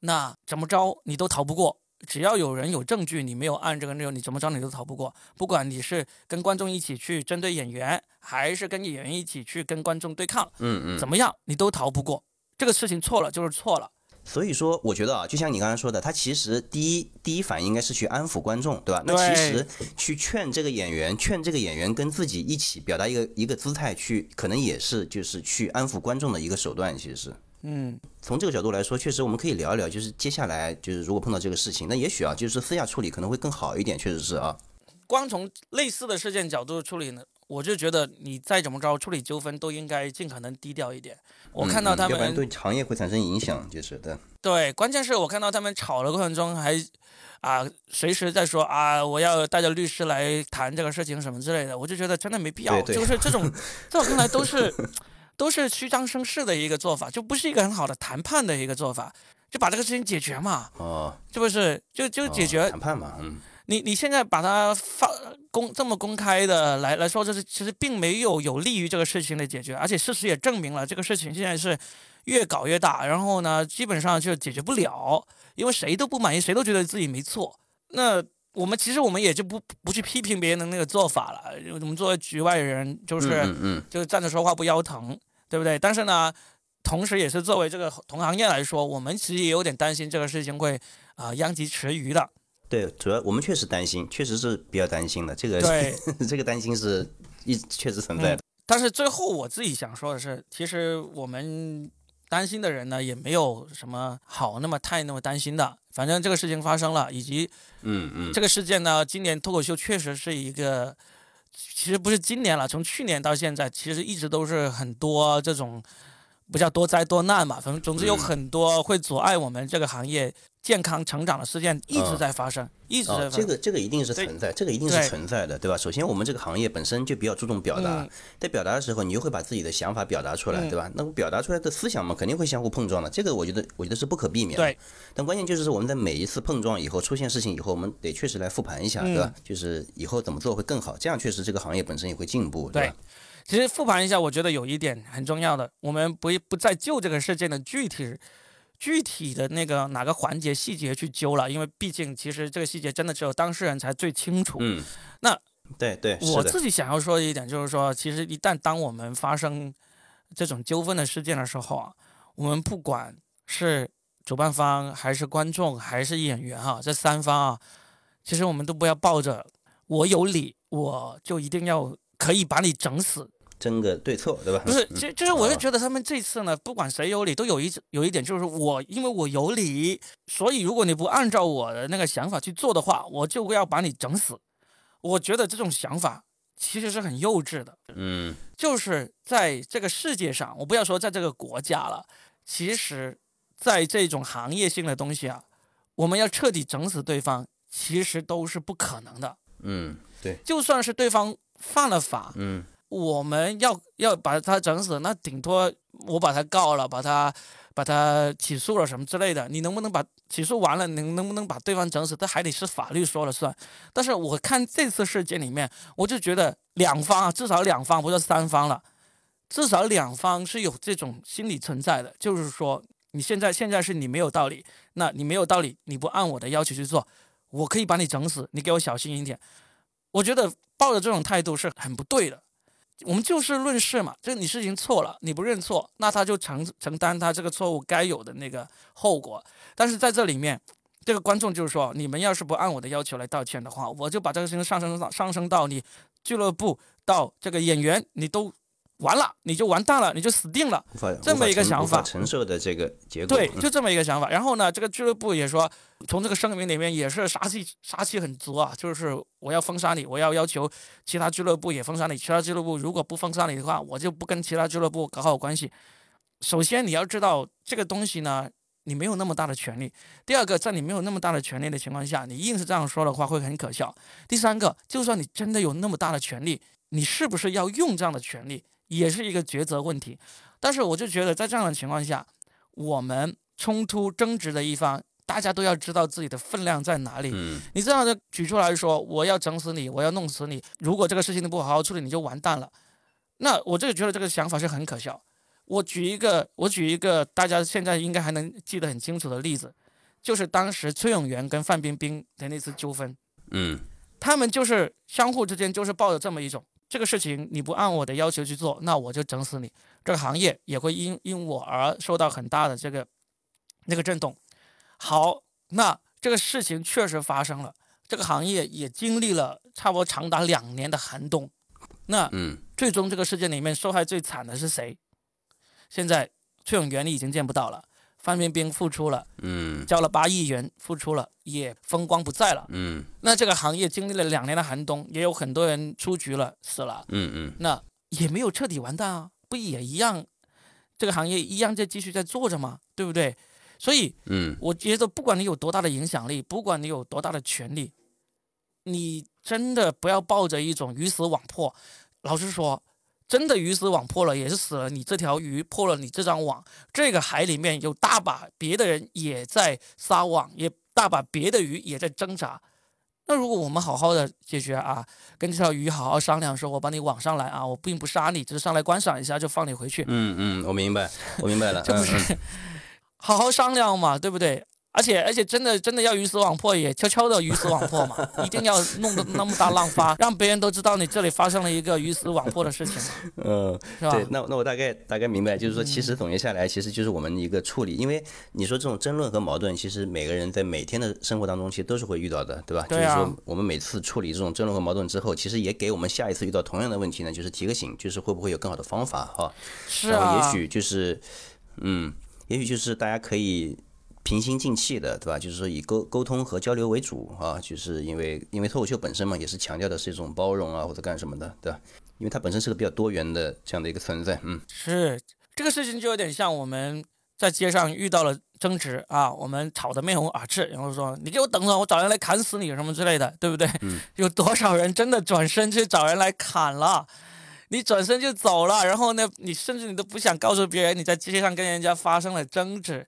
那怎么着你都逃不过。只要有人有证据，你没有按这个内容，你怎么着你都逃不过。不管你是跟观众一起去针对演员，还是跟演员一起去跟观众对抗，嗯嗯，怎么样你都逃不过。这个事情错了就是错了。所以说，我觉得啊，就像你刚才说的，他其实第一第一反应应该是去安抚观众，对吧？那其实去劝这个演员，劝这个演员跟自己一起表达一个一个姿态，去可能也是就是去安抚观众的一个手段，其实是。嗯，从这个角度来说，确实我们可以聊一聊，就是接下来就是如果碰到这个事情，那也许啊，就是私下处理可能会更好一点，确实是啊。光从类似的事件角度处理呢？我就觉得你再怎么着处理纠纷都应该尽可能低调一点。我看到他们，对行业会产生影响，就是的。对，关键是我看到他们吵的过程中还啊，随时在说啊，我要带着律师来谈这个事情什么之类的，我就觉得真的没必要。就是这种，*laughs* 在我看来都是都是虚张声势的一个做法，就不是一个很好的谈判的一个做法，就把这个事情解决嘛。哦。这不是？就就解决谈判嘛，嗯。你你现在把它放公这么公开的来来说，就是其实并没有有利于这个事情的解决，而且事实也证明了这个事情现在是越搞越大，然后呢，基本上就解决不了，因为谁都不满意，谁都觉得自己没错。那我们其实我们也就不不去批评别人的那个做法了，我们作为局外人，就是就站着说话不腰疼，对不对？但是呢，同时也是作为这个同行业来说，我们其实也有点担心这个事情会啊殃及池鱼的。对，主要我们确实担心，确实是比较担心的。这个 *laughs* 这个担心是一确实存在的。但是最后我自己想说的是，其实我们担心的人呢，也没有什么好那么太那么担心的。反正这个事情发生了，以及嗯嗯，这个事件呢，今年脱口秀确实是一个，其实不是今年了，从去年到现在，其实一直都是很多这种不叫多灾多难嘛，反正总之有很多会阻碍我们这个行业。健康成长的事件一直在发生，一直在。这个这个一定是存在，这个一定是存在的，对吧？首先，我们这个行业本身就比较注重表达，在表达的时候，你就会把自己的想法表达出来，对吧？那么表达出来的思想嘛，肯定会相互碰撞的，这个我觉得我觉得是不可避免。对。但关键就是说，我们在每一次碰撞以后，出现事情以后，我们得确实来复盘一下，对吧？就是以后怎么做会更好，这样确实这个行业本身也会进步，对吧？其实复盘一下，我觉得有一点很重要的，我们不不再就这个事件的具体。具体的那个哪个环节细节去揪了，因为毕竟其实这个细节真的只有当事人才最清楚。嗯，那对对，我自己想要说的一点就是说，其实一旦当我们发生这种纠纷的事件的时候啊，我们不管是主办方还是观众还是演员哈、这三方啊，其实我们都不要抱着我有理我就一定要可以把你整死，争个对错，对吧？不是，嗯就就是我就啊觉得他们这次呢，不管谁有理，都有一有一点就是我因为我有理，所以如果你不按照我的那个想法去做的话，我就要把你整死。我觉得这种想法其实是很幼稚的。嗯就是在这个世界上，我不要说在这个国家了，其实在这种行业性的东西啊，我们要彻底整死对方，其实都是不可能的。嗯，对，就算是对方犯了法，嗯我们要要把他整死，那顶多我把他告了，把他把他起诉了什么之类的。你能不能把起诉完了，能能不能把对方整死，这还得是法律说了算。但是我看这次事件里面，我就觉得两方啊，至少两方不是三方了，至少两方是有这种心理存在的，就是说你现在现在是你没有道理，那你没有道理，你不按我的要求去做，我可以把你整死，你给我小心一点。我觉得抱着这种态度是很不对的。我们就事论事嘛，就是你事情错了，你不认错，那他就承承担他这个错误该有的那个后果。但是在这里面，这个观众就是说，你们要是不按我的要求来道歉的话，我就把这个事情上升到上升到你俱乐部到这个演员，你都完了，你就完蛋了，你就死定了。这么一个想法承受的这个结果，对，嗯就这么一个想法。然后呢，这个俱乐部也说，从这个声明里面也是杀气杀气很足啊，就是我要封杀你，我要要求其他俱乐部也封杀你，其他俱乐部如果不封杀你的话，我就不跟其他俱乐部搞好关系。首先你要知道这个东西呢，你没有那么大的权利。第二个，在你没有那么大的权利的情况下，你硬是这样说的话会很可笑。第三个，就算你真的有那么大的权利，你是不是要用这样的权利，也是一个抉择问题。但是我就觉得在这样的情况下，我们冲突争执的一方，大家都要知道自己的分量在哪里。嗯你这样的举出来说，我要整死你，我要弄死你，如果这个事情你不好好处理，你就完蛋了。那我这个觉得这个想法是很可笑。我举一个，我举一个大家现在应该还能记得很清楚的例子，就是当时崔永元跟范冰冰的那次纠纷，嗯他们就是相互之间就是抱着这么一种，这个事情你不按我的要求去做，那我就整死你。这个行业也会因因我而受到很大的这个那个震动。好，那这个事情确实发生了，这个行业也经历了差不多长达两年的寒冬。那嗯最终这个事件里面受害最惨的是谁？现在崔永元你已经见不到了，范冰冰复出了，嗯交了八亿元复出了，也风光不再了。嗯那这个行业经历了两年的寒冬，也有很多人出局了，死了，嗯嗯那也没有彻底完蛋啊，不也一样？这个行业一样在继续在做着嘛，对不对？所以嗯我觉得，不管你有多大的影响力，不管你有多大的权利，你真的不要抱着一种鱼死网破。老实说，真的鱼死网破了，也是死了你这条鱼，破了你这张网。这个海里面有大把别的人也在撒网，也大把别的鱼也在挣扎。那如果我们好好的解决啊，跟这条鱼好好商量，说我把你网上来啊，我并不杀你，只是上来观赏一下就放你回去，嗯嗯，我明白，我明白了，*laughs* 这不是 *laughs* 好好商量嘛，对不对？而且而且真的真的要鱼死网破，也悄悄的鱼死网破嘛，一定要弄得那么大浪花，让别人都知道你这里发生了一个鱼死网破的事情嘛，*laughs* 嗯，是吧？对，那那我大概大概明白，就是说，其实总结下来，其实就是我们一个处理，因为你说这种争论和矛盾，其实每个人在每天的生活当中，其实都是会遇到的，对吧？对啊就是说，我们每次处理这种争论和矛盾之后，其实也给我们下一次遇到同样的问题呢，就是提个醒，就是会不会有更好的方法哈？是啊，然后也许就是，嗯，也许就是大家可以平心静气的，对吧？就是说以沟沟通和交流为主啊，就是因为因为脱口秀本身嘛，也是强调的是一种包容啊或者干什么的，对吧？因为它本身是个比较多元的这样的一个存在，嗯是这个事情就有点像我们在街上遇到了争执啊，我们吵得面红耳赤，然后说你给我等着，我找人来砍死你什么之类的，对不对？*laughs* 有多少人真的转身去找人来砍了？你转身就走了，然后呢，你甚至你都不想告诉别人你在街上跟人家发生了争执，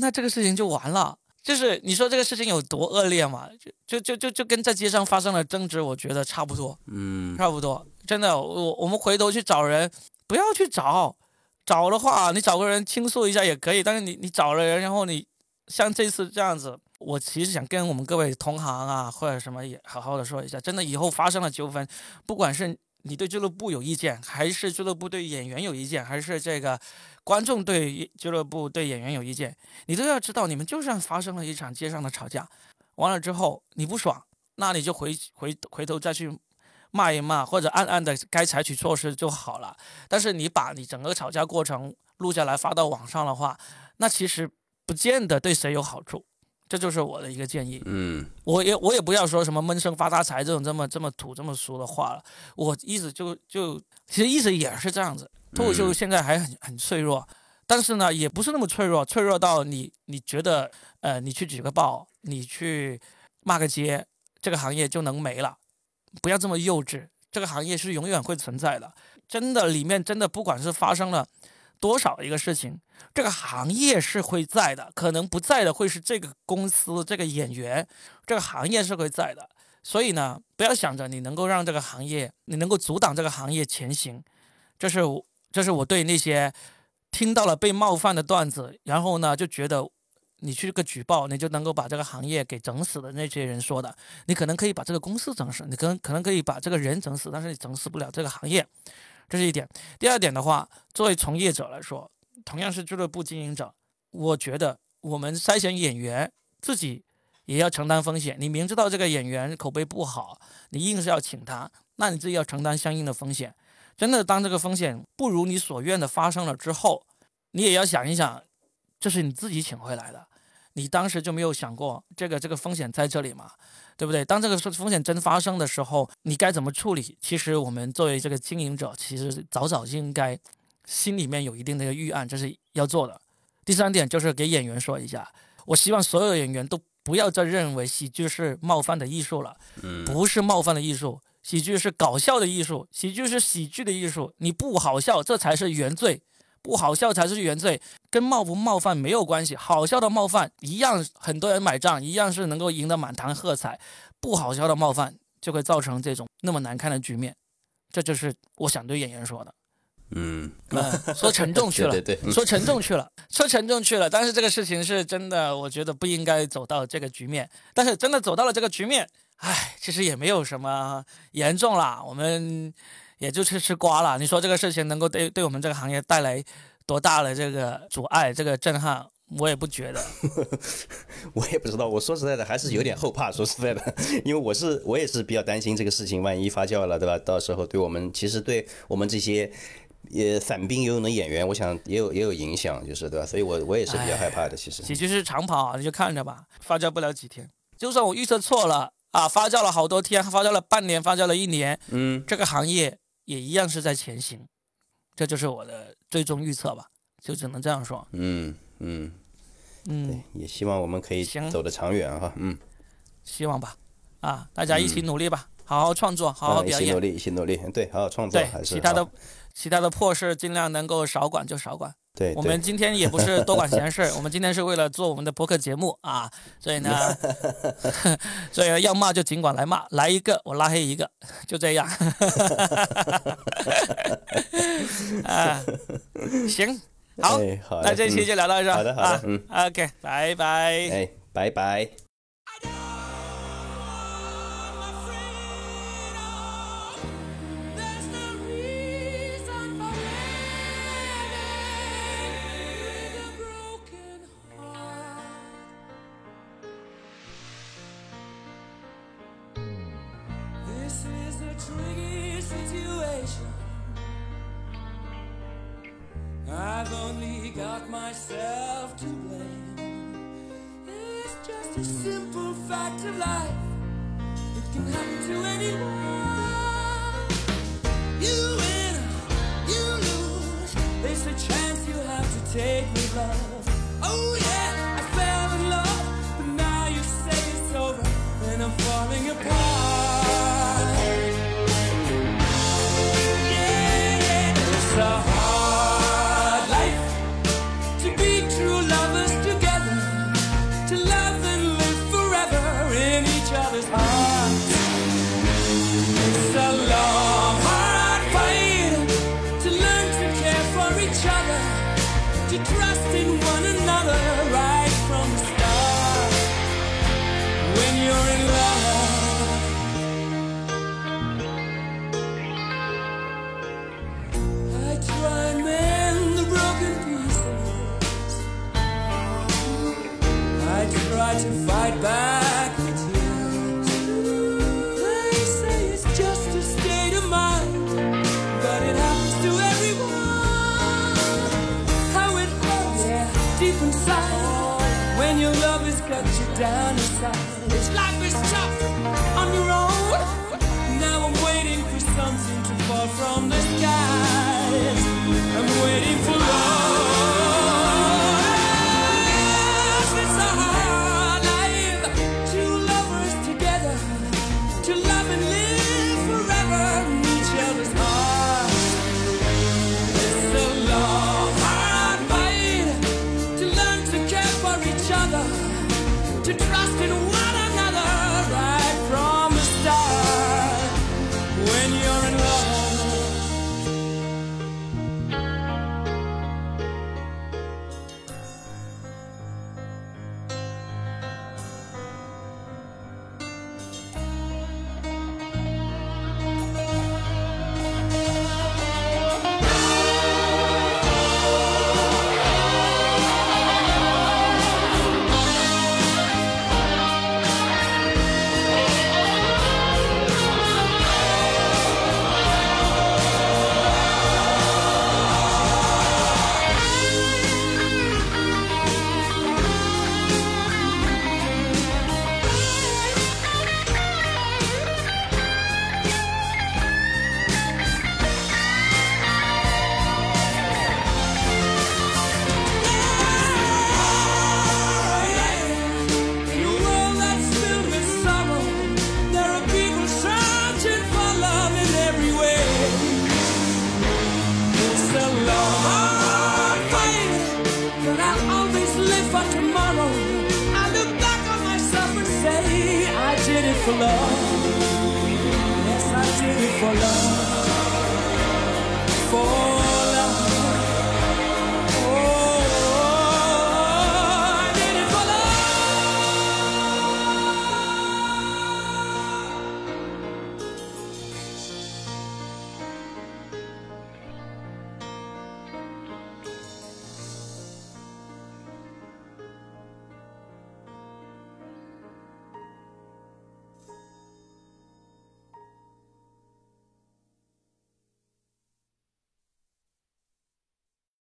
那这个事情就完了。就是你说这个事情有多恶劣嘛？就就就就就跟在街上发生了争执，我觉得差不多。嗯差不多，真的，我我们回头去找人，不要去找，找的话，你找个人倾诉一下也可以，但是你你找了人，然后你像这次这样子，我其实想跟我们各位同行啊或者什么也好好的说一下，真的以后发生了纠纷，不管是你对俱乐部有意见，还是俱乐部对演员有意见，还是这个观众对俱乐部对演员有意见，你都要知道，你们就算发生了一场街上的吵架，完了之后你不爽，那你就回回回头再去骂一骂，或者暗暗的该采取措施就好了。但是你把你整个吵架过程录下来发到网上的话，那其实不见得对谁有好处。这就是我的一个建议。嗯，我也我也不要说什么闷声发大财这种这么这么土这么俗的话了。我意思就就其实意思也是这样子。脱口秀现在还很很脆弱，但是呢也不是那么脆弱，脆弱到你你觉得呃你去举个报，你去骂个街，这个行业就能没了？不要这么幼稚，这个行业是永远会存在的。真的里面真的不管是发生了。多少一个事情，这个行业是会在的，可能不在的会是这个公司、这个演员，这个行业是会在的。所以呢，不要想着你能够让这个行业，你能够阻挡这个行业前行。这是我，这是我对那些听到了被冒犯的段子，然后呢就觉得你去个举报，你就能够把这个行业给整死的那些人说的。你可能可以把这个公司整死，你可能可能可以把这个人整死，但是你整死不了这个行业。这是一点。第二点的话，作为从业者来说，同样是俱乐部经营者，我觉得我们筛选演员自己也要承担风险。你明知道这个演员口碑不好，你硬是要请他，那你自己要承担相应的风险。真的，当这个风险不如你所愿的发生了之后，你也要想一想，这是你自己请回来的，你当时就没有想过这个这个风险在这里嘛？对不对？当这个风险真发生的时候，你该怎么处理？其实我们作为这个经营者，其实早早就应该心里面有一定的一个预案，这是要做的。第三点就是给演员说一下，我希望所有演员都不要再认为喜剧是冒犯的艺术了。嗯，不是冒犯的艺术，喜剧是搞笑的艺术，喜剧是喜剧的艺术。你不好笑，这才是原罪。不好笑才是原罪，跟冒不冒犯没有关系。好笑的冒犯一样，很多人买账，一样是能够赢得满堂喝彩。不好笑的冒犯就会造成这种那么难看的局面。这就是我想对演员说的。嗯，说沉重去了，*laughs* 对对，说沉重去了，说沉重去了。但是这个事情是真的，我觉得不应该走到这个局面。但是真的走到了这个局面，唉，其实也没有什么严重啦。我们。也就吃吃瓜了。你说这个事情能够对对我们这个行业带来多大的这个阻碍、这个震撼，我也不觉得。*laughs* 我也不知道。我说实在的，还是有点后怕。说实在的，*laughs* 因为我是我也是比较担心这个事情，万一发酵了，对吧？到时候对我们，其实对我们这些也散兵游勇的演员，我想也有也有影响，就是对吧？所以我我也是比较害怕的。其实喜剧是长跑，你就看着吧，发酵不了几天。就算我预测错了啊，发酵了好多天，发酵了半年，发酵了一年，嗯，这个行业。也一样是在前行，这就是我的最终预测吧，就只能这样说。嗯嗯嗯，也希望我们可以走得长远哈。嗯，希望吧。啊，大家一起努力吧，好好创作，好好表演。一起努力，一起努力。对，好好创作。对，其他的其他的破事尽量能够少管就少管。对，我们今天也不是多管闲事，*laughs* 我们今天是为了做我们的博客节目啊，所以呢，*laughs* 所以要骂就尽管来骂，来一个我拉黑一个，就这样。啊，行，好，那这期就聊到这，好的，好的，嗯，OK，拜拜，哎，拜拜。Myself to blame. It's just a simple fact of life. It can happen to anyone. You win, you lose. There's a chance you have to take with love. Oh yeah, I fell in love, but now you say it's over, and I'm falling apart. hurt you down inside. This life is tough on your own. Now I'm waiting for something to fall from the sky.